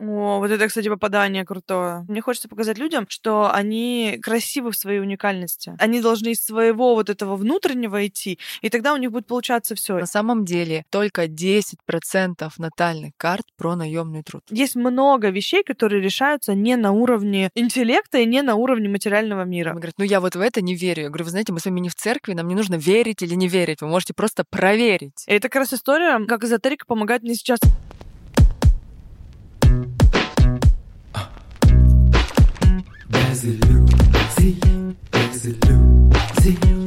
О, вот это, кстати, попадание крутое. Мне хочется показать людям, что они красивы в своей уникальности. Они должны из своего вот этого внутреннего идти, и тогда у них будет получаться все. На самом деле только 10% натальных карт про наемный труд. Есть много вещей, которые решаются не на уровне интеллекта и не на уровне материального мира. Он говорит, ну я вот в это не верю. Я говорю, вы знаете, мы с вами не в церкви, нам не нужно верить или не верить. Вы можете просто проверить. И это как раз история, как эзотерика помогает мне сейчас There's a loop, see, there's a loop, see.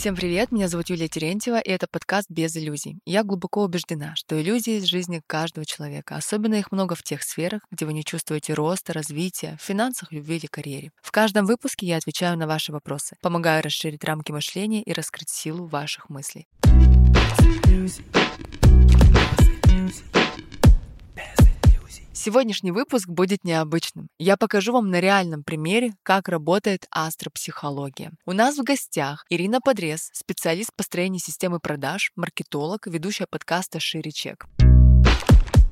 Всем привет, меня зовут Юлия Терентьева, и это подкаст «Без иллюзий». Я глубоко убеждена, что иллюзии из жизни каждого человека. Особенно их много в тех сферах, где вы не чувствуете роста, развития, в финансах, любви или карьере. В каждом выпуске я отвечаю на ваши вопросы, помогаю расширить рамки мышления и раскрыть силу ваших мыслей. Сегодняшний выпуск будет необычным. Я покажу вам на реальном примере, как работает астропсихология. У нас в гостях Ирина Подрез, специалист построения системы продаж, маркетолог, ведущая подкаста «Шире чек».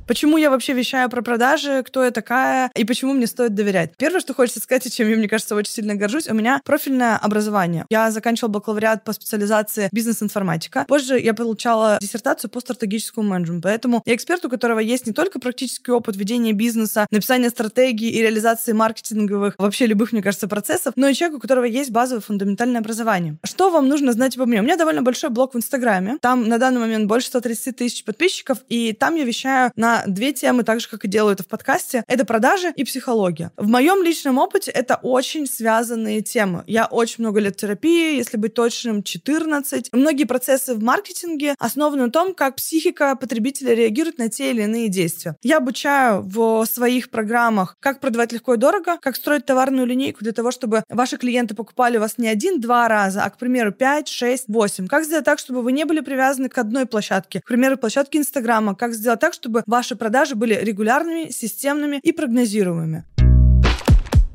Почему я вообще вещаю про продажи, кто я такая и почему мне стоит доверять? Первое, что хочется сказать, и чем я, мне кажется, очень сильно горжусь, у меня профильное образование. Я заканчивала бакалавриат по специализации бизнес-информатика. Позже я получала диссертацию по стратегическому менеджменту. Поэтому я эксперт, у которого есть не только практический опыт ведения бизнеса, написания стратегии и реализации маркетинговых, вообще любых, мне кажется, процессов, но и человек, у которого есть базовое фундаментальное образование. Что вам нужно знать обо мне? У меня довольно большой блог в Инстаграме. Там на данный момент больше 130 тысяч подписчиков, и там я вещаю на две темы, так же, как и делаю это в подкасте. Это продажи и психология. В моем личном опыте это очень связанные темы. Я очень много лет терапии, если быть точным, 14. Многие процессы в маркетинге основаны на том, как психика потребителя реагирует на те или иные действия. Я обучаю в своих программах, как продавать легко и дорого, как строить товарную линейку для того, чтобы ваши клиенты покупали у вас не один-два раза, а, к примеру, 5, 6, 8. Как сделать так, чтобы вы не были привязаны к одной площадке, к примеру, площадке Инстаграма. Как сделать так, чтобы ваш ваши продажи были регулярными, системными и прогнозируемыми.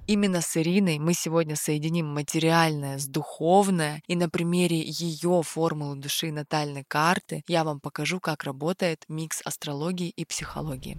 Именно с Ириной мы сегодня соединим материальное с духовное, и на примере ее формулы души натальной карты я вам покажу, как работает микс астрологии и психологии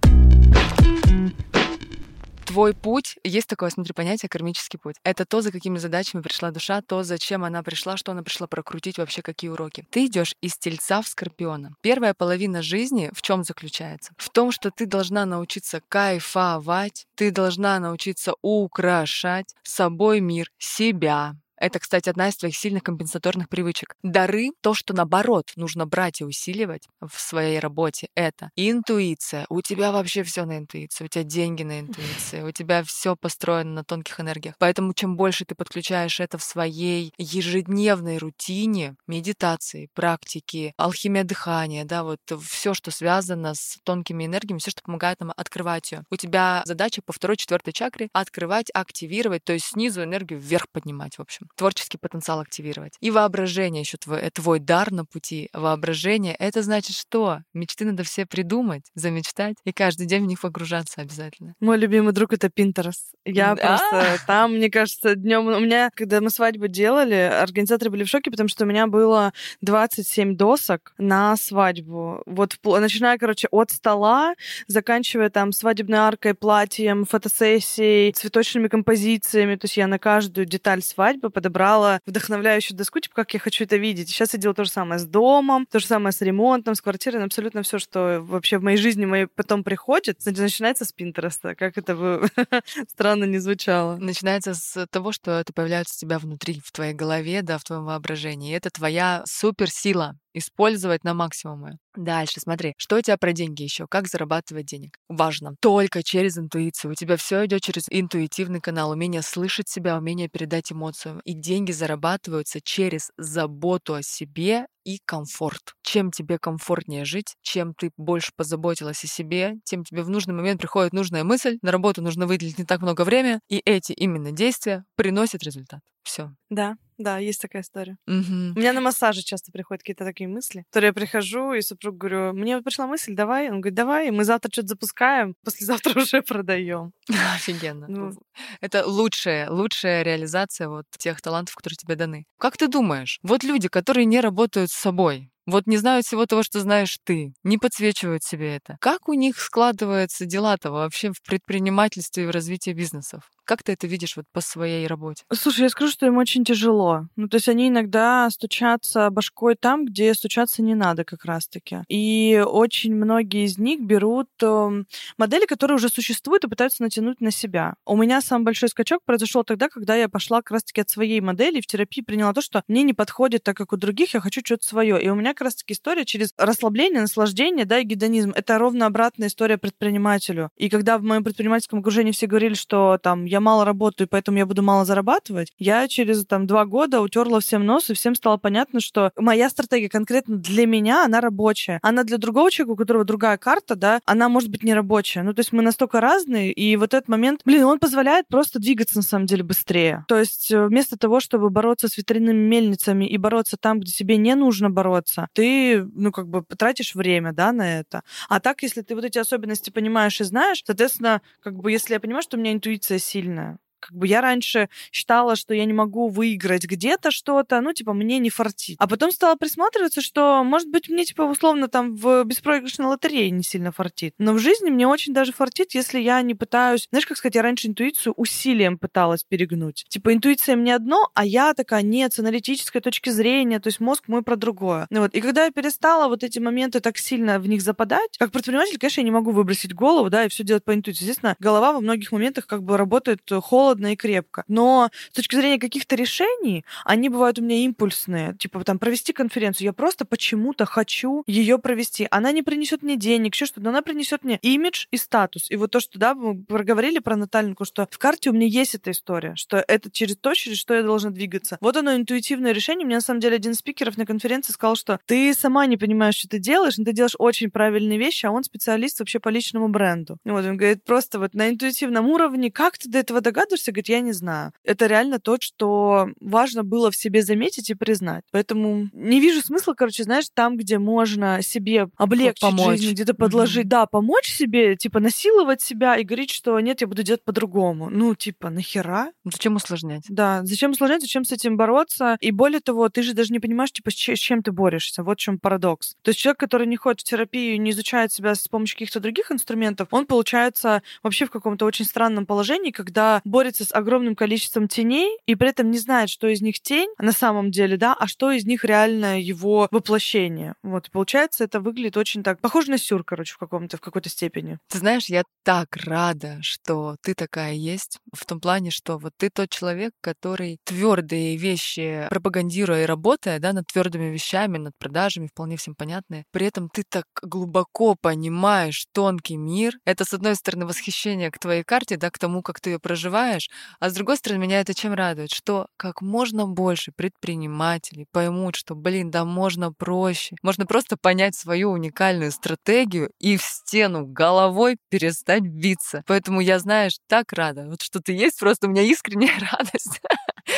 твой путь, есть такое, смотри, понятие кармический путь. Это то, за какими задачами пришла душа, то, зачем она пришла, что она пришла прокрутить, вообще какие уроки. Ты идешь из тельца в скорпиона. Первая половина жизни в чем заключается? В том, что ты должна научиться кайфовать, ты должна научиться украшать собой мир, себя, это, кстати, одна из твоих сильных компенсаторных привычек. Дары, то, что наоборот нужно брать и усиливать в своей работе, это интуиция. У тебя вообще все на интуиции, у тебя деньги на интуиции, у тебя все построено на тонких энергиях. Поэтому чем больше ты подключаешь это в своей ежедневной рутине, медитации, практики, алхимия дыхания, да, вот все, что связано с тонкими энергиями, все, что помогает нам открывать ее. У тебя задача по второй, четвертой чакре открывать, активировать, то есть снизу энергию вверх поднимать, в общем творческий потенциал активировать. И воображение еще твой, э, твой дар на пути. Воображение — это значит что? Мечты надо все придумать, замечтать и каждый день в них погружаться обязательно. Мой любимый друг — это Pinterest. Я да? просто там, мне кажется, днем у меня, когда мы свадьбу делали, организаторы были в шоке, потому что у меня было 27 досок на свадьбу. Вот начиная, короче, от стола, заканчивая там свадебной аркой, платьем, фотосессией, цветочными композициями. То есть я на каждую деталь свадьбы подобрала вдохновляющую доску, типа, как я хочу это видеть. Сейчас я делаю то же самое с домом, то же самое с ремонтом, с квартирой, абсолютно все, что вообще в моей жизни моей потом приходит, начинается с Пинтереста. Как это бы странно не звучало. Начинается с того, что это появляется у тебя внутри, в твоей голове, да, в твоем воображении. Это твоя суперсила использовать на максимум ее. Дальше, смотри, что у тебя про деньги еще? Как зарабатывать денег? Важно. Только через интуицию. У тебя все идет через интуитивный канал, умение слышать себя, умение передать эмоцию. И деньги зарабатываются через заботу о себе и комфорт. Чем тебе комфортнее жить, чем ты больше позаботилась о себе, тем тебе в нужный момент приходит нужная мысль, на работу нужно выделить не так много времени, и эти именно действия приносят результат. Все. Да. Да, есть такая история. Мгм. У меня на массаже часто приходят какие-то такие мысли, которые я прихожу, и супруг говорю, мне вот пришла мысль, давай. Он говорит, давай, мы завтра что-то запускаем, послезавтра уже продаем. Офигенно. Ну. Это лучшая, лучшая реализация вот тех талантов, которые тебе даны. Как ты думаешь, вот люди, которые не работают с собой, вот не знают всего того, что знаешь ты, не подсвечивают себе это. Как у них складываются дела-то вообще в предпринимательстве и в развитии бизнесов? Как ты это видишь вот по своей работе? Слушай, я скажу, что им очень тяжело. Ну, то есть они иногда стучатся башкой там, где стучаться не надо как раз-таки. И очень многие из них берут эм, модели, которые уже существуют, и пытаются натянуть на себя. У меня самый большой скачок произошел тогда, когда я пошла как раз-таки от своей модели в терапии приняла то, что мне не подходит так, как у других, я хочу что-то свое. И у меня как раз-таки история через расслабление, наслаждение, да, и гедонизм. Это ровно обратная история предпринимателю. И когда в моем предпринимательском окружении все говорили, что там я мало работаю, поэтому я буду мало зарабатывать, я через там два года утерла всем нос, и всем стало понятно, что моя стратегия конкретно для меня, она рабочая. Она для другого человека, у которого другая карта, да, она может быть не рабочая. Ну, то есть мы настолько разные, и вот этот момент, блин, он позволяет просто двигаться на самом деле быстрее. То есть э, вместо того, чтобы бороться с ветряными мельницами и бороться там, где тебе не нужно бороться, ты, ну, как бы тратишь время, да, на это. А так, если ты вот эти особенности понимаешь и знаешь, соответственно, как бы, если я понимаю, что у меня интуиция сильная, как бы я раньше считала, что я не могу выиграть где-то что-то, ну, типа, мне не фартит. А потом стала присматриваться, что, может быть, мне, типа, условно, там, в беспроигрышной лотерее не сильно фартит. Но в жизни мне очень даже фартит, если я не пытаюсь... Знаешь, как сказать, я раньше интуицию усилием пыталась перегнуть. Типа, интуиция мне одно, а я такая, нет, с аналитической точки зрения, то есть мозг мой про другое. Ну, вот. И когда я перестала вот эти моменты так сильно в них западать, как предприниматель, конечно, я не могу выбросить голову, да, и все делать по интуиции. Естественно, голова во многих моментах как бы работает холодно и крепко. Но с точки зрения каких-то решений, они бывают у меня импульсные. Типа там провести конференцию. Я просто почему-то хочу ее провести. Она не принесет мне денег, еще что-то, но она принесет мне имидж и статус. И вот то, что, да, мы проговорили про натальнику, что в карте у меня есть эта история, что это через то, через что я должна двигаться. Вот оно интуитивное решение. Мне на самом деле один из спикеров на конференции сказал, что ты сама не понимаешь, что ты делаешь, но ты делаешь очень правильные вещи, а он специалист вообще по личному бренду. Вот он говорит, просто вот на интуитивном уровне, как ты до этого догадываешься? Говорит, я не знаю. Это реально то, что важно было в себе заметить и признать. Поэтому не вижу смысла, короче, знаешь, там, где можно себе облегчить Помочь. жизнь, где-то подложить, да, помочь себе, типа насиловать себя и говорить, что нет, я буду делать по-другому. Ну, типа, нахера? Зачем усложнять? Да, зачем усложнять, зачем с этим бороться? И более того, ты же даже не понимаешь, типа, с чем ты борешься. Вот в чем парадокс. То есть человек, который не ходит в терапию, не изучает себя с помощью каких-то других инструментов, он получается вообще в каком-то очень странном положении, когда борется с огромным количеством теней и при этом не знает, что из них тень на самом деле, да, а что из них реально его воплощение. Вот, и получается, это выглядит очень так, похоже на сюр, короче, в каком-то, в какой-то степени. Ты знаешь, я так рада, что ты такая есть, в том плане, что вот ты тот человек, который твердые вещи пропагандируя и работая, да, над твердыми вещами, над продажами, вполне всем понятные. При этом ты так глубоко понимаешь тонкий мир. Это, с одной стороны, восхищение к твоей карте, да, к тому, как ты ее проживаешь, а с другой стороны, меня это чем радует, что как можно больше предпринимателей поймут, что, блин, да можно проще. Можно просто понять свою уникальную стратегию и в стену головой перестать биться. Поэтому я, знаешь, так рада, вот что ты есть, просто у меня искренняя радость.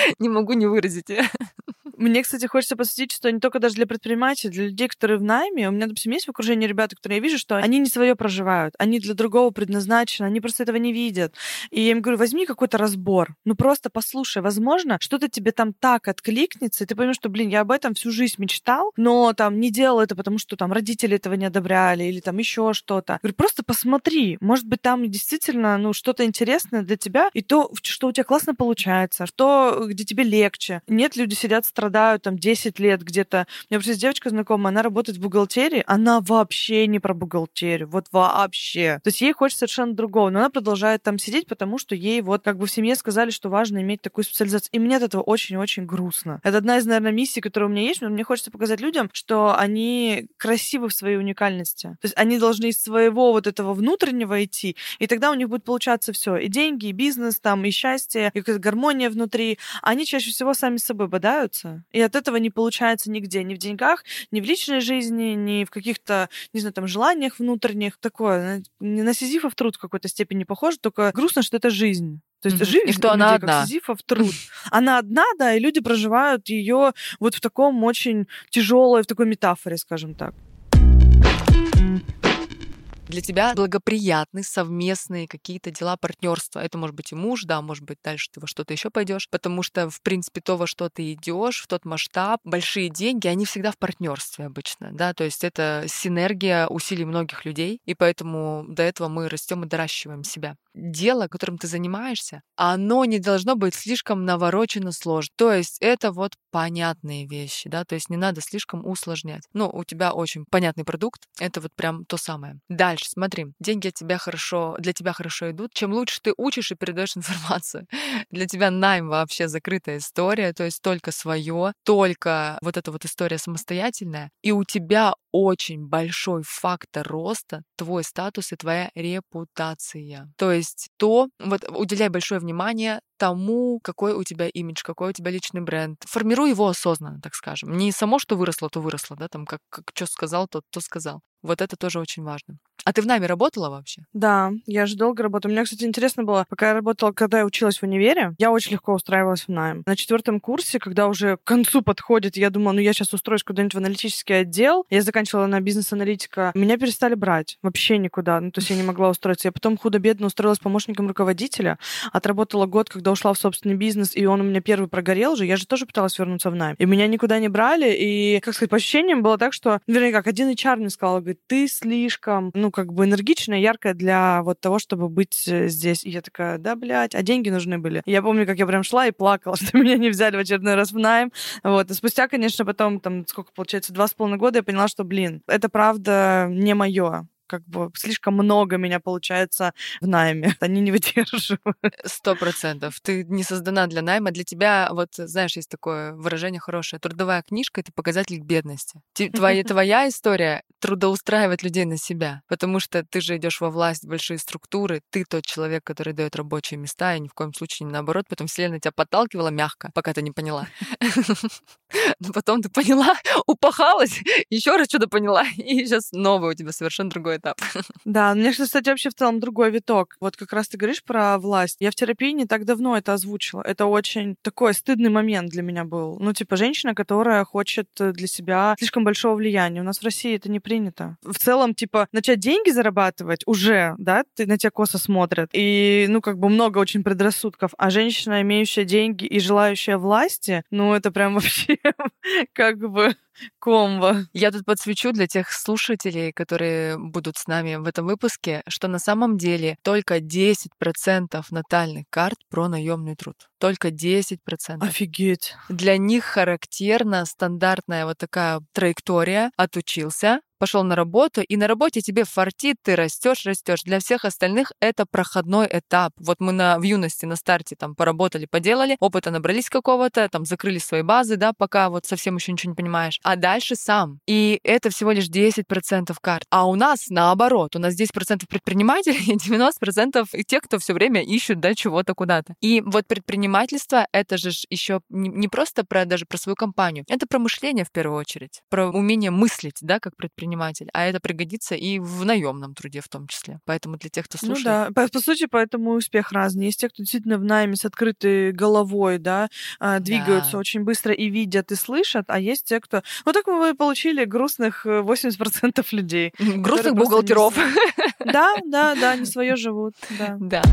Не могу не выразить. Мне, кстати, хочется посвятить, что не только даже для предпринимателей, для людей, которые в найме. У меня, допустим, есть в окружении ребята, которые я вижу, что они не свое проживают, они для другого предназначены, они просто этого не видят. И я им говорю, возьми какой-то разбор, ну просто послушай, возможно, что-то тебе там так откликнется, и ты поймешь, что, блин, я об этом всю жизнь мечтал, но там не делал это, потому что там родители этого не одобряли или там еще что-то. Говорю, просто посмотри, может быть, там действительно, ну, что-то интересное для тебя, и то, что у тебя классно получается, что, где тебе легче. Нет, люди сидят, страдают там 10 лет где-то. У меня просто есть девочка знакомая, она работает в бухгалтерии, она вообще не про бухгалтерию, вот вообще. То есть ей хочется совершенно другого, но она продолжает там сидеть, потому что ей вот как бы в семье сказали, что важно иметь такую специализацию. И мне от этого очень-очень грустно. Это одна из, наверное, миссий, которая у меня есть, но мне хочется показать людям, что они красивы в своей уникальности. То есть они должны из своего вот этого внутреннего идти, и тогда у них будет получаться все. И деньги, и бизнес, там, и счастье, и гармония внутри. Они чаще всего сами с собой бодаются. И от этого не получается нигде, ни в деньгах, ни в личной жизни, ни в каких-то, не знаю, там, желаниях внутренних. Такое, не на Сизифов труд в какой-то степени похоже, только грустно, что это жизнь. То есть Мгм. жизнь И что она людей, одна. как Сизифов труд. Она одна, да, и люди проживают ее вот в таком очень тяжелой, в такой метафоре, скажем так. Для тебя благоприятны совместные какие-то дела партнерства. Это может быть и муж, да, может быть дальше ты во что-то еще пойдешь, потому что в принципе то, во что ты идешь, в тот масштаб, большие деньги, они всегда в партнерстве обычно, да, то есть это синергия усилий многих людей, и поэтому до этого мы растем и доращиваем себя. Дело, которым ты занимаешься, оно не должно быть слишком наворочено сложно. То есть это вот понятные вещи, да, то есть не надо слишком усложнять. Ну, у тебя очень понятный продукт, это вот прям то самое. Дальше, смотри, деньги от тебя хорошо, для тебя хорошо идут. Чем лучше ты учишь и передаешь информацию, для тебя найм вообще закрытая история, то есть только свое, только вот эта вот история самостоятельная, и у тебя очень большой фактор роста твой статус и твоя репутация. То есть то, вот уделяй большое внимание тому, какой у тебя имидж, какой у тебя личный бренд. Формируй его осознанно, так скажем. Не само, что выросло, то выросло, да, там как, как что сказал, то то сказал. Вот это тоже очень важно. А ты в нами работала вообще? Да, я же долго работала. Мне, кстати, интересно было, пока я работала, когда я училась в универе, я очень легко устраивалась в найм. На четвертом курсе, когда уже к концу подходит, я думала, ну я сейчас устроюсь куда-нибудь в аналитический отдел. Я заканчивала на бизнес-аналитика. Меня перестали брать вообще никуда. Ну, то есть я не могла устроиться. Я потом худо-бедно устроилась помощником руководителя, отработала год, когда ушла в собственный бизнес, и он у меня первый прогорел же. Я же тоже пыталась вернуться в найм. И меня никуда не брали. И, как сказать, по ощущениям было так, что, вернее, как один HR мне сказал, говорит, ты слишком, ну, как бы энергичная, яркая для вот того, чтобы быть э, здесь. И я такая, да, блядь, а деньги нужны были. Я помню, как я прям шла и плакала, что меня не взяли в очередной раз в найм. Вот. И спустя, конечно, потом, там, сколько получается, два с половиной года, я поняла, что, блин, это правда не мое как бы слишком много меня получается в найме. Они не выдерживают. Сто процентов. Ты не создана для найма. Для тебя, вот, знаешь, есть такое выражение хорошее. Трудовая книжка — это показатель бедности. Ти- Твоя, твоя история — трудоустраивать людей на себя. Потому что ты же идешь во власть, большие структуры. Ты тот человек, который дает рабочие места, и ни в коем случае не наоборот. Потом вселенная тебя подталкивала мягко, пока ты не поняла. Но потом ты поняла, упахалась, еще раз что-то поняла, и сейчас новый у тебя совершенно этап. Да, у меня, кстати, вообще в целом другой виток. Вот как раз ты говоришь про власть. Я в терапии не так давно это озвучила. Это очень такой стыдный момент для меня был. Ну, типа, женщина, которая хочет э, для себя слишком большого влияния. У нас в России это не принято. В целом, типа, начать деньги зарабатывать уже, да, ты на тебя косо смотрят. И, ну, как бы много очень предрассудков. А женщина, имеющая деньги и желающая власти, ну, это прям вообще как бы комбо. Я тут подсвечу для тех слушателей, которые будут с нами в этом выпуске, что на самом деле только 10% натальных карт про наемный труд. Только 10%. Офигеть. Для них характерна стандартная вот такая траектория. Отучился, пошел на работу, и на работе тебе фартит, ты растешь, растешь. Для всех остальных это проходной этап. Вот мы на, в юности, на старте там поработали, поделали, опыта набрались какого-то, там закрыли свои базы, да, пока вот совсем еще ничего не понимаешь. А дальше сам. И это всего лишь 10% карт. А у нас наоборот, у нас 10% предпринимателей и 90% и тех, кто все время ищут, да, чего-то куда-то. И вот предпринимательство, это же еще не просто про даже про свою компанию, это про мышление в первую очередь, про умение мыслить, да, как предприниматель. А это пригодится и в наемном труде в том числе. Поэтому для тех, кто слушает, Ну да, по, по сути, поэтому успех разный. Есть те, кто действительно в найме с открытой головой, да, а, двигаются Да. очень быстро и видят, и слышат, а есть те, кто... Ну так мы получили грустных э, 80% людей. грустных не бухгалтеров. Да, да, да, не свое живут, да.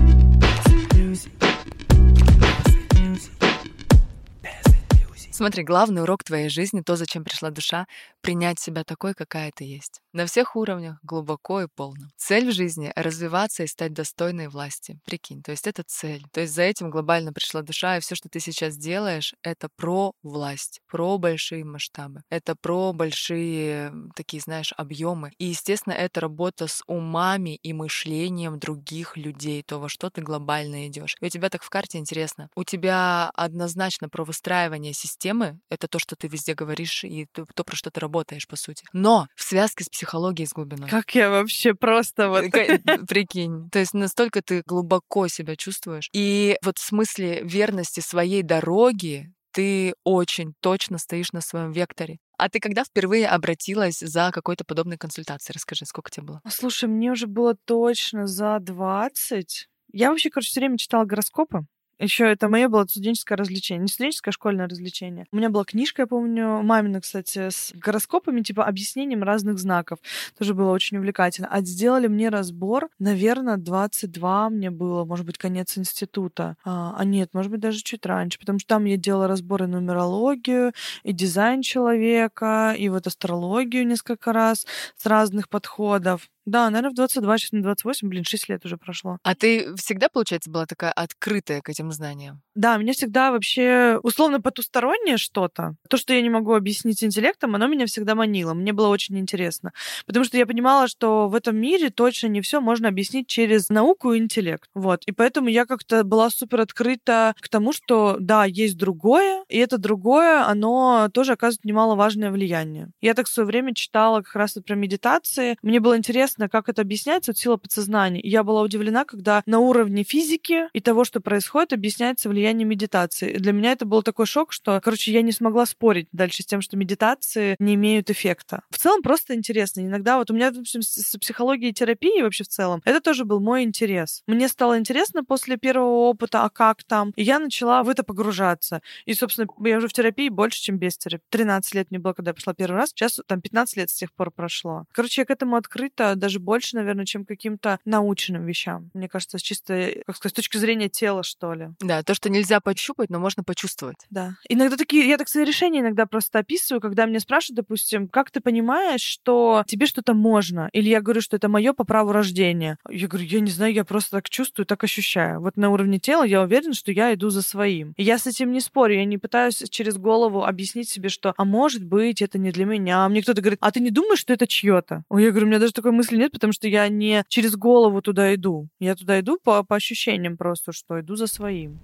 Смотри, главный урок твоей жизни, то, зачем пришла душа, принять себя такой, какая ты есть. На всех уровнях, глубоко и полно. Цель в жизни — развиваться и стать достойной власти. Прикинь, то есть это цель. То есть за этим глобально пришла душа, и все, что ты сейчас делаешь, это про власть, про большие масштабы. Это про большие такие, знаешь, объемы. И, естественно, это работа с умами и мышлением других людей, то, во что ты глобально идешь. И у тебя так в карте интересно. У тебя однозначно про выстраивание системы, это то, что ты везде говоришь, и то, про что ты работаешь, по сути. Но в связке с психологией, с глубиной. Как я вообще просто вот... Ка- Прикинь. То есть настолько ты глубоко себя чувствуешь. И вот в смысле верности своей дороги ты очень точно стоишь на своем векторе. А ты когда впервые обратилась за какой-то подобной консультацией? Расскажи, сколько тебе было? Слушай, мне уже было точно за 20. Я вообще, короче, все время читала гороскопы. Еще это мое было студенческое развлечение. Не студенческое, а школьное развлечение. У меня была книжка, я помню, мамина, кстати, с гороскопами, типа объяснением разных знаков. Тоже было очень увлекательно. А сделали мне разбор, наверное, 22 мне было, может быть, конец института. А, а нет, может быть, даже чуть раньше, потому что там я делала разборы нумерологию, и дизайн человека, и вот астрологию несколько раз с разных подходов. Да, наверное, в 22, сейчас на 28, блин, 6 лет уже прошло. А ты всегда, получается, была такая открытая к этим знаниям? Да, меня всегда вообще условно потустороннее что-то, то, что я не могу объяснить интеллектом, оно меня всегда манило. Мне было очень интересно. Потому что я понимала, что в этом мире точно не все можно объяснить через науку и интеллект. Вот. И поэтому я как-то была супер открыта к тому, что да, есть другое, и это другое, оно тоже оказывает немаловажное влияние. Я так в свое время читала как раз про медитации. Мне было интересно, как это объясняется, вот сила подсознания. Я была удивлена, когда на уровне физики и того, что происходит, объясняется влияние медитации. Для меня это был такой шок, что, короче, я не смогла спорить дальше с тем, что медитации не имеют эффекта. В целом просто интересно. Иногда вот у меня, в общем, с психологией и терапией вообще в целом, это тоже был мой интерес. Мне стало интересно после первого опыта, а как там? И я начала в это погружаться. И, собственно, я уже в терапии больше, чем без терапии. 13 лет мне было, когда я пошла первый раз. Сейчас там 15 лет с тех пор прошло. Короче, я к этому открыта даже больше, наверное, чем каким-то научным вещам. Мне кажется, чисто, как сказать, с точки зрения тела, что ли. Да, то, что нельзя пощупать, но можно почувствовать. Да. Иногда такие, я так свои решения иногда просто описываю, когда меня спрашивают, допустим, как ты понимаешь, что тебе что-то можно? Или я говорю, что это мое по праву рождения. Я говорю, я не знаю, я просто так чувствую, так ощущаю. Вот на уровне тела я уверена, что я иду за своим. И я с этим не спорю, я не пытаюсь через голову объяснить себе, что, а может быть, это не для меня. А мне кто-то говорит, а ты не думаешь, что это чье-то? Ой, я говорю, у меня даже такой мысли нет, потому что я не через голову туда иду. Я туда иду по, по ощущениям просто, что иду за своим.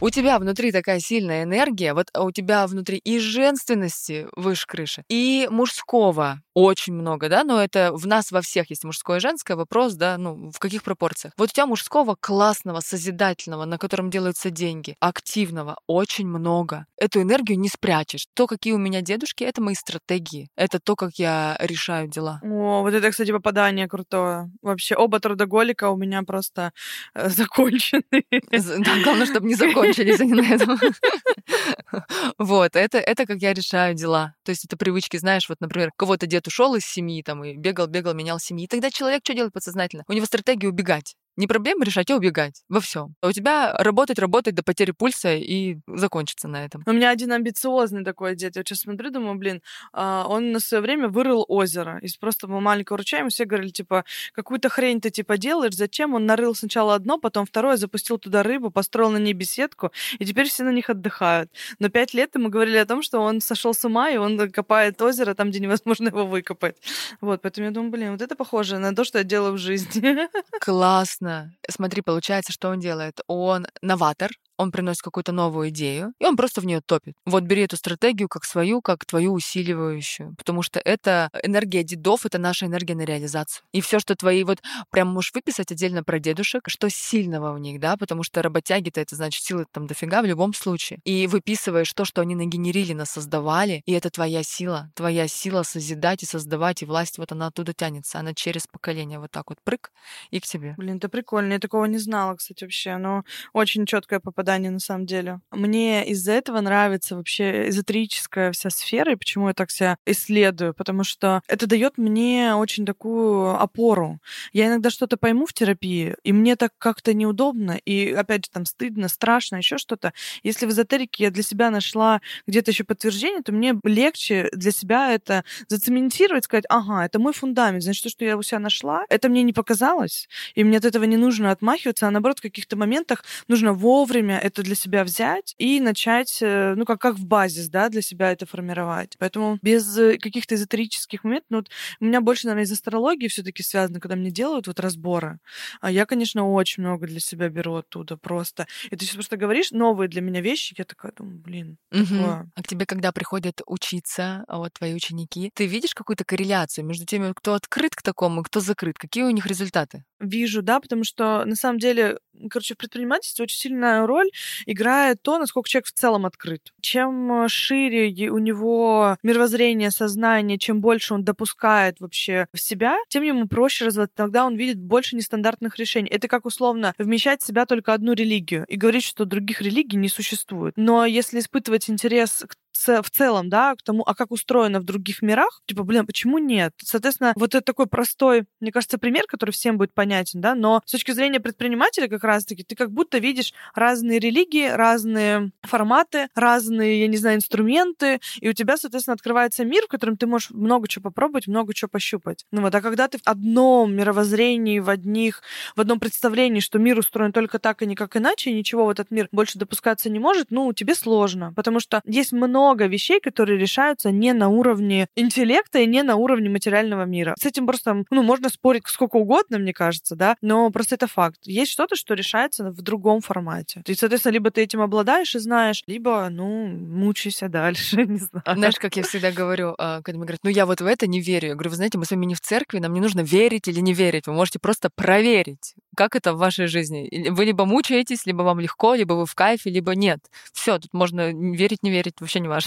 У тебя внутри такая сильная энергия, вот а у тебя внутри и женственности выше крыши, и мужского очень много, да, но это в нас во всех есть мужское и женское. Вопрос, да, ну, в каких пропорциях. Вот у тебя мужского классного, созидательного, на котором делаются деньги, активного, очень много. Эту энергию не спрячешь. То, какие у меня дедушки, это мои стратегии. Это то, как я решаю дела. О, вот это, кстати, попадание крутое. Вообще, оба трудоголика у меня просто э, закончены. Да, главное, чтобы не закончились они на этом. Вот, это, это как я решаю дела. То есть это привычки, знаешь, вот, например, кого-то дед ушел из семьи, там, и бегал, бегал, менял семьи. И тогда человек что делает подсознательно? У него стратегия убегать. Не проблемы решать, а убегать во всем. А у тебя работать, работать до потери пульса и закончится на этом. У меня один амбициозный такой дед. Я сейчас смотрю, думаю, блин, а, он на свое время вырыл озеро. Из просто маленького ручья ему все говорили, типа, какую-то хрень ты, типа, делаешь, зачем? Он нарыл сначала одно, потом второе, запустил туда рыбу, построил на ней беседку, и теперь все на них отдыхают. Но пять лет мы говорили о том, что он сошел с ума, и он копает озеро там, где невозможно его выкопать. Вот, поэтому я думаю, блин, вот это похоже на то, что я делаю в жизни. Классно Конечно. Смотри, получается, что он делает? Он новатор, он приносит какую-то новую идею, и он просто в нее топит. Вот бери эту стратегию как свою, как твою усиливающую, потому что это энергия дедов, это наша энергия на реализацию. И все, что твои вот прям можешь выписать отдельно про дедушек, что сильного в них, да, потому что работяги-то это значит силы там дофига в любом случае. И выписываешь то, что они нагенерили, насоздавали, и это твоя сила, твоя сила созидать и создавать, и власть вот она оттуда тянется, она через поколение вот так вот прыг и к тебе. Блин, это прикольно, я такого не знала, кстати, вообще, но очень четкое попадание попадание на самом деле. Мне из-за этого нравится вообще эзотерическая вся сфера, и почему я так себя исследую, потому что это дает мне очень такую опору. Я иногда что-то пойму в терапии, и мне так как-то неудобно, и опять же там стыдно, страшно, еще что-то. Если в эзотерике я для себя нашла где-то еще подтверждение, то мне легче для себя это зацементировать, сказать, ага, это мой фундамент, значит, то, что я у себя нашла, это мне не показалось, и мне от этого не нужно отмахиваться, а наоборот, в каких-то моментах нужно вовремя это для себя взять и начать, э, ну, как, как в базис, да, для себя это формировать. Поэтому без э, каких-то эзотерических моментов, ну, вот у меня больше, наверное, из астрологии все таки связано, когда мне делают вот разборы. А я, конечно, очень много для себя беру оттуда просто. И ты сейчас просто говоришь новые для меня вещи, я такая думаю, блин, угу. такое. А к тебе, когда приходят учиться вот твои ученики, ты видишь какую-то корреляцию между теми, кто открыт к такому, кто закрыт? Какие у них результаты? Вижу, да, потому что на самом деле, короче, в предпринимательстве очень сильная роль роль играет то, насколько человек в целом открыт. Чем э, шире у него мировоззрение, сознание, чем больше он допускает вообще в себя, тем ему проще развиваться. Тогда он видит больше нестандартных решений. Это как условно вмещать в себя только одну религию и говорить, что других религий не существует. Но если испытывать интерес к в целом, да, к тому, а как устроено в других мирах, типа, блин, почему нет? Соответственно, вот это такой простой, мне кажется, пример, который всем будет понятен, да, но с точки зрения предпринимателя как раз-таки ты как будто видишь разные религии, разные форматы, разные, я не знаю, инструменты, и у тебя, соответственно, открывается мир, в котором ты можешь много чего попробовать, много чего пощупать. Ну вот, а когда ты в одном мировоззрении, в одних, в одном представлении, что мир устроен только так и никак иначе, и ничего в этот мир больше допускаться не может, ну, тебе сложно, потому что есть много вещей, которые решаются не на уровне интеллекта и не на уровне материального мира. С этим просто, ну, можно спорить сколько угодно, мне кажется, да, но просто это факт. Есть что-то, что решается в другом формате. И, соответственно, либо ты этим обладаешь и знаешь, либо, ну, мучайся дальше, не знаю. Знаешь, как я всегда говорю, а, когда мне говорят, ну я вот в это не верю. Я говорю, вы знаете, мы с вами не в церкви, нам не нужно верить или не верить. Вы можете просто проверить, как это в вашей жизни. Вы либо мучаетесь, либо вам легко, либо вы в кайфе, либо нет. Все, тут можно верить, не верить, вообще не важно.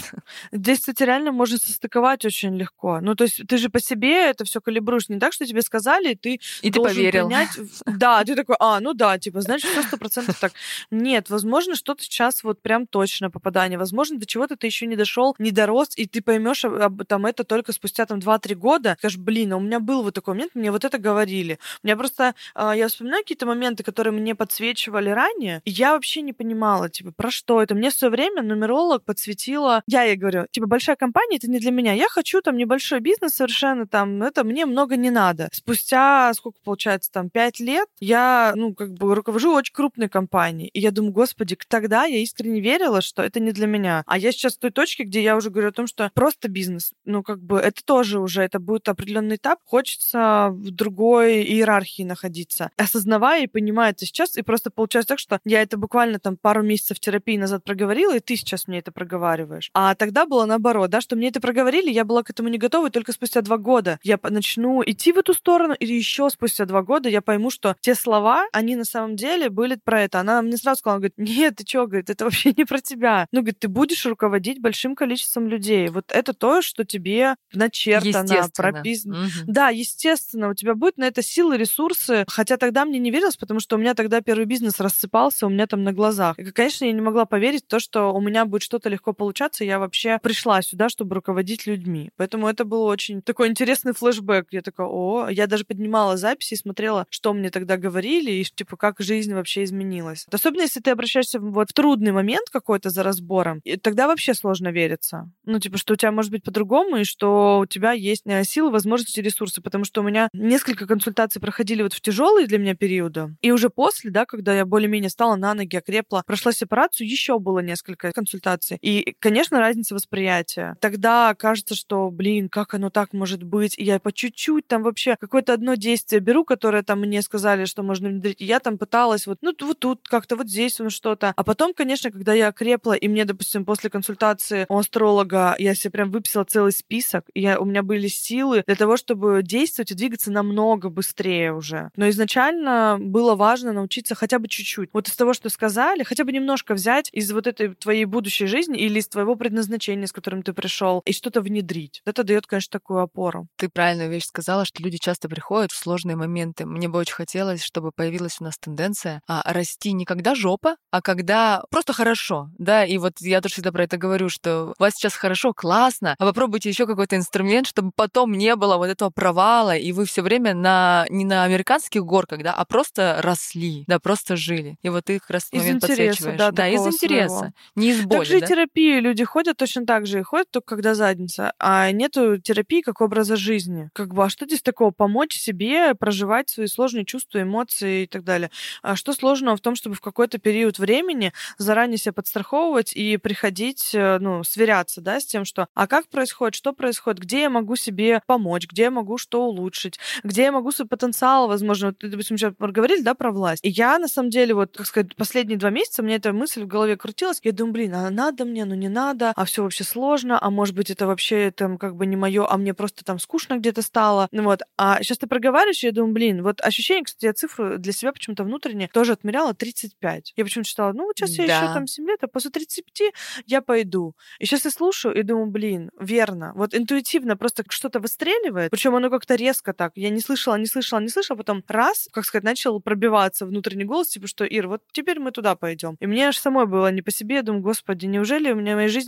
Здесь, кстати, реально можно состыковать очень легко. Ну, то есть ты же по себе это все калибруешь. Не так, что тебе сказали, и ты И ты должен поверил. принять... Да, ты такой, а, ну да, типа, значит, все сто процентов так. Нет, возможно, что-то сейчас вот прям точно попадание. Возможно, до чего-то ты еще не дошел, не дорос, и ты поймешь об там это только спустя там 2-3 года. Скажешь, блин, а у меня был вот такой момент, мне вот это говорили. У меня просто, а, я вспоминаю какие-то моменты, которые мне подсвечивали ранее, и я вообще не понимала, типа, про что это. Мне в свое время нумеролог подсветила, я ей говорю, типа, большая компания, это не для меня. Я хочу там небольшой бизнес совершенно, там, это мне много не надо. Спустя, сколько получается, там, 5 лет, я, ну, как бы руковожу очень крупной компанией. И я думаю, господи, тогда я искренне верила, что это не для меня. А я сейчас в той точке, где я уже говорю о том, что просто бизнес, ну, как бы, это тоже уже, это будет определенный этап. Хочется в другой иерархии находиться. Осознавая и понимая это сейчас, и просто получается так, что я это буквально там пару месяцев терапии назад проговорила, и ты сейчас мне это проговариваешь. А тогда было наоборот, да, что мне это проговорили, я была к этому не готова, и только спустя два года я начну идти в эту сторону, или еще спустя два года я пойму, что те слова, они на самом деле были про это. Она мне сразу сказала, говорит, нет, ты что, говорит, это вообще не про тебя. Ну, говорит, ты будешь руководить большим количеством людей. Вот это то, что тебе начертано, прописано. Мгм. Да, естественно, у тебя будет на это силы, ресурсы. Хотя тогда мне не верилось, потому что у меня тогда первый бизнес рассыпался у меня там на глазах. И, конечно, я не могла поверить в то, что у меня будет что-то легко получаться. Я вообще пришла сюда, чтобы руководить людьми. Поэтому это был очень такой интересный флешбэк. Я такая, о, я даже поднимала записи и смотрела, что мне тогда говорили, и типа как жизнь вообще изменилась. Особенно если ты обращаешься вот в трудный момент какой-то за разбором, и тогда вообще сложно вериться. Ну, типа, что у тебя может быть по-другому, и что у тебя есть э, силы, возможности, ресурсы. Потому что у меня несколько консультаций проходили вот в тяжелые для меня периоды. И уже после, да, когда я более-менее стала на ноги, окрепла, прошла сепарацию, еще было несколько консультаций. И, конечно, разница восприятия. Тогда кажется, что, блин, как оно так может быть? И я по чуть-чуть там вообще какое-то одно действие беру, которое там мне сказали, что можно внедрить. И я там пыталась вот, ну, вот тут как-то, вот здесь ну, что-то. А потом, конечно, когда я окрепла, и мне, допустим, после консультации у астролога я себе прям выписала целый список, и я, у меня были силы для того, чтобы действовать и двигаться намного быстрее уже. Но изначально было важно научиться хотя бы чуть-чуть. Вот из того, что сказали, хотя бы немножко взять из вот этой твоей будущей жизни или из твоего предназначения, с которым ты пришел, и что-то внедрить. Это дает, конечно, такую опору. Ты правильную вещь сказала, что люди часто приходят в сложные моменты. Мне бы очень хотелось, чтобы появилась у нас тенденция а, расти не когда жопа, а когда просто хорошо, да, и вот я тоже всегда про это говорю, что у вас сейчас хорошо, классно, а попробуйте еще какой-то инструмент, чтобы потом не было вот этого провала, и вы все время на не на американских горках, да, а просто росли, да, просто жили. И вот ты как раз Из момент интереса, подсвечиваешь. да, да, из интереса, своего. не из боли, так же и да? терапию люди ходят точно так же, и ходят только когда задница, а нету терапии как образа жизни. Как бы, а что здесь такого? Помочь себе проживать свои сложные чувства, эмоции и так далее. А что сложного в том, чтобы в какой-то период времени заранее себя подстраховывать и приходить, э, ну, сверяться, да, с тем, что, а как происходит, что происходит, где я могу себе помочь, где я могу что улучшить, где я могу свой потенциал, возможно, вот допустим, сейчас говорили, да, про власть. И я, на самом деле, вот, как сказать, последние два месяца мне эта мысль в голове крутилась. Я думаю, блин, а надо мне, ну не надо, а все вообще сложно, а может быть, это вообще там как бы не мое, а мне просто там скучно где-то стало. Ну вот. А сейчас ты проговариваешь, я думаю, блин, вот ощущение, кстати, я цифру для себя почему-то внутренне тоже отмеряла 35. Я почему-то считала, ну вот сейчас я Да. еще там 7 лет, а после 35 я пойду. И сейчас я слушаю и думаю, блин, верно. Вот интуитивно просто что-то выстреливает, причем оно как-то резко так. Я не слышала, не слышала, не слышала, потом раз, как сказать, начал пробиваться внутренний голос, типа, что, Ир, вот теперь мы туда пойдем. И мне аж самой было не по себе, я думаю, господи, неужели у меня в моей жизни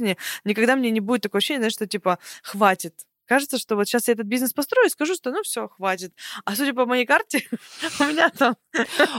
никогда мне не будет такое ощущение, знаешь, что типа, хватит. Кажется, что вот сейчас я этот бизнес построю и скажу, что ну все, хватит. А судя по моей карте, у меня там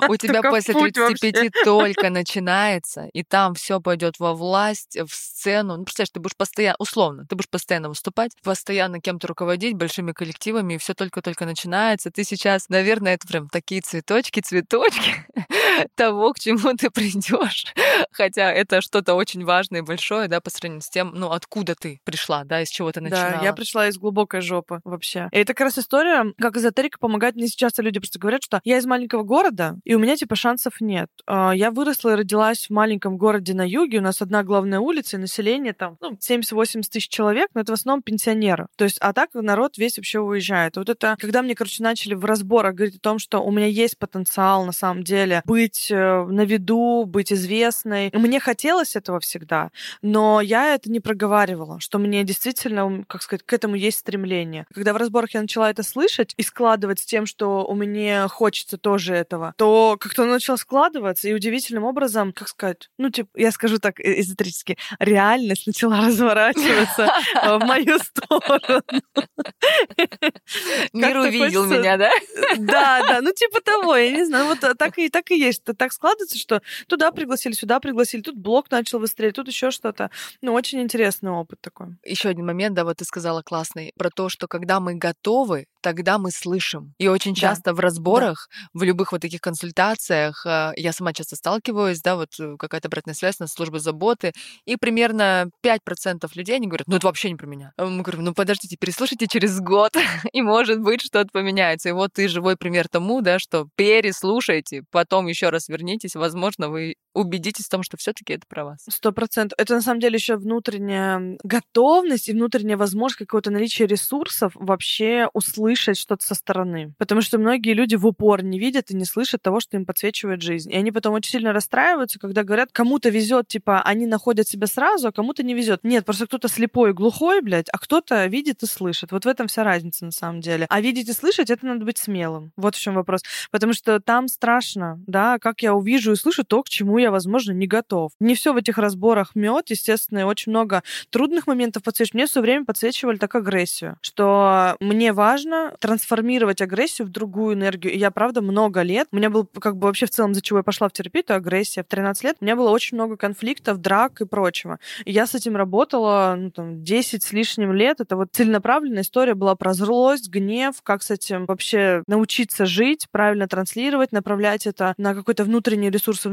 У тебя после путь 35 только начинается, и там все пойдет во власть, в сцену. Ну, представляешь, ты будешь постоянно, условно, ты будешь постоянно выступать, постоянно кем-то руководить, большими коллективами, и все только-только начинается. Ты сейчас, наверное, это прям такие цветочки, цветочки того, к чему ты придешь. Хотя это что-то очень важное и большое, да, по сравнению с тем, ну, откуда ты пришла, да, из чего ты начинала. Да, я пришла из глубокой жопы вообще. И это как раз история, как эзотерика помогает мне сейчас. Люди просто говорят, что я из маленького города, и у меня типа шансов нет. А, Я выросла и родилась в маленьком городе на юге, у нас одна главная улица, и население там ну, 70-80 тысяч человек, но это в основном пенсионеры. То есть, а так народ весь вообще уезжает. Вот это, когда мне, короче, начали в разборах говорить о том, что у меня есть потенциал на самом деле быть э, на виду, быть известной. Мне хотелось этого всегда, но я это не проговаривала, что мне действительно, как сказать, к этому есть стремление. Когда в разборах я начала это слышать и складывать с тем, что у меня хочется тоже этого, то как-то оно начало складываться, и удивительным образом, как сказать, ну, типа, я скажу так э- эзотерически, реальность начала разворачиваться в мою сторону. Мир увидел меня, да? Да, да, ну типа того, я не знаю, вот э, так и так и есть. Так складывается, что туда пригласили, сюда пригласили, тут блок начал выстрелить, тут еще что-то. Ну, очень интересный опыт такой. Еще один момент, да, вот ты сказала классный, про то, что когда мы готовы, тогда мы слышим. И очень Да, часто в разборах, в любых вот таких консультациях, э, я сама часто сталкиваюсь, да, вот э, какая-то обратная связь на службы заботы, и примерно 5% людей, они говорят, ну это вообще не про меня. А Мы говорим, ну подождите, переслушайте через год, и может быть что-то поменяется. И вот ты живой пример тому, да, что переслушайте, потом еще раз вернитесь, возможно, вы убедитесь в том, что все-таки это про вас. Сто процентов. Это на самом деле еще внутренняя готовность и внутренняя возможность какого-то наличия ресурсов вообще услышать что-то со стороны. Потому что многие люди в упор не видят и не слышат того, что им подсвечивает жизнь. И они потом очень сильно расстраиваются, когда говорят, кому-то везет, типа, они находят себя сразу, а кому-то не везет. Нет, просто кто-то слепой и глухой, блядь, а кто-то видит и слышит. Вот в этом вся разница на самом деле. А видеть и слышать, это надо быть смелым. Вот в чем вопрос. Потому что там страшно, да, как я увижу и слышу то, к чему я, возможно, не готов. Не все в этих разборах мед, естественно, и очень много трудных моментов подсвечивают. Мне все время подсвечивали так агрессию, что мне важно трансформировать агрессию в другую энергию. И я, правда, много лет, у меня был, как бы вообще в целом, за чего я пошла в терапию, это агрессия. В 13 лет у меня было очень много конфликтов, драк и прочего. И я с этим работала, ну, там, 10 с лишним лет. Это вот целенаправленная история была про злость, гнев, как с этим вообще научиться жить, правильно транслировать, направлять это на какой-то внутренний ресурс,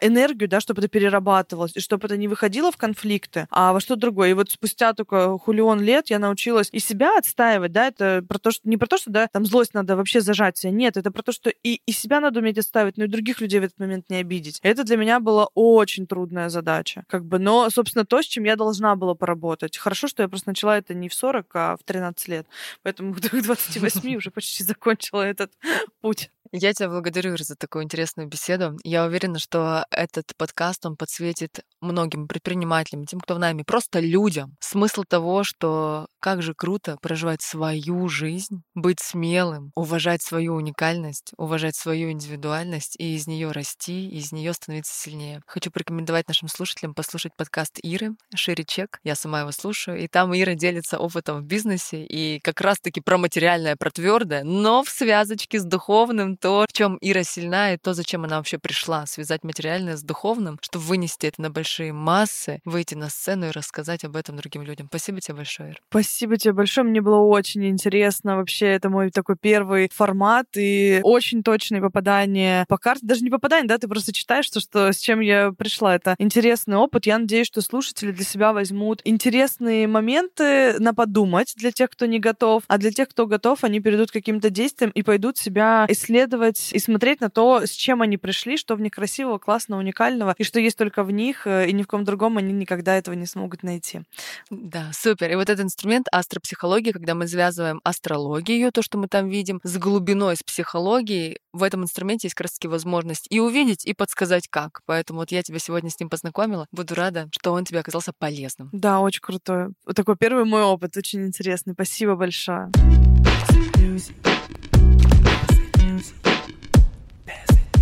энергию, да, чтобы это перерабатывалось, и чтобы это не выходило в конфликты, а во что другое. И вот спустя только хулион лет я научилась и себя отстаивать, да, это про то, что не про то, что, да, там злость надо вообще зажать себя, нет, это про то, что и, и себя надо уметь отстаивать, но и других людей в этот момент не обидеть. Это для меня была очень трудная задача, как бы, но, собственно, то, с чем я должна была поработать. Хорошо, что я просто начала это не в 40, а в 13 лет, поэтому к 28 уже почти закончила этот путь. Я тебя благодарю, за такую интересную беседу. Я уверена, что этот подкаст, он подсветит многим предпринимателям, тем, кто в нами, просто людям. Смысл того, что как же круто проживать свою жизнь, быть смелым, уважать свою уникальность, уважать свою индивидуальность и из нее расти, и из нее становиться сильнее. Хочу порекомендовать нашим слушателям послушать подкаст Иры «Шире чек». Я сама его слушаю, и там Ира делится опытом в бизнесе и как раз-таки про материальное, про твердое, но в связочке с духовным, то, в чем Ира сильна, и то, зачем она вообще пришла, связать материальное с духовным, чтобы вынести это на большие массы, выйти на сцену и рассказать об этом другим людям. Спасибо тебе большое, Ира. Спасибо Спасибо тебе большое. Мне было очень интересно. Вообще, это мой такой первый формат и очень точные попадания по карте. Даже не попадание, да, ты просто читаешь то, что, с чем я пришла. Это интересный опыт. Я надеюсь, что слушатели для себя возьмут интересные моменты на подумать для тех, кто не готов, а для тех, кто готов, они перейдут к каким-то действиям и пойдут себя исследовать и смотреть на то, с чем они пришли, что в них красивого, классного, уникального, и что есть только в них, э, и ни в ком другом они никогда этого не смогут найти. Да, супер. И вот этот инструмент астропсихологии, когда мы связываем астрологию, то, что мы там видим, с глубиной, с психологией, в этом инструменте есть как раз возможность и увидеть, и подсказать как. Поэтому вот я тебя сегодня с ним познакомила. Буду рада, что он тебе оказался полезным. Да, очень крутой. Такой первый мой опыт, очень интересный. Спасибо большое.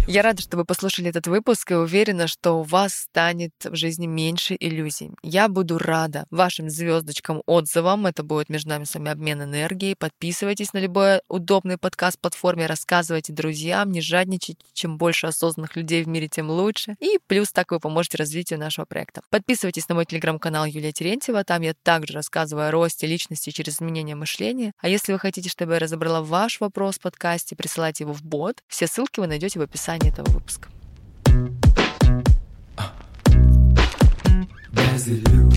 Я рада, что вы послушали этот выпуск и уверена, что у вас станет в жизни меньше иллюзий. Я буду рада вашим звездочкам, отзывам. Это будет между нами с вами обмен энергией. Подписывайтесь на любой удобный подкаст-платформе, рассказывайте друзьям, не жадничайте. Чем больше осознанных людей в мире, тем лучше. И плюс так вы поможете развитию нашего проекта. Подписывайтесь на мой телеграм-канал Юлия Терентьева. Там я также рассказываю о росте личности через изменение мышления. А если вы хотите, чтобы я разобрала ваш вопрос в подкасте, присылайте его в бот. Все ссылки вы найдете в описании описании этого выпуска. Resolute,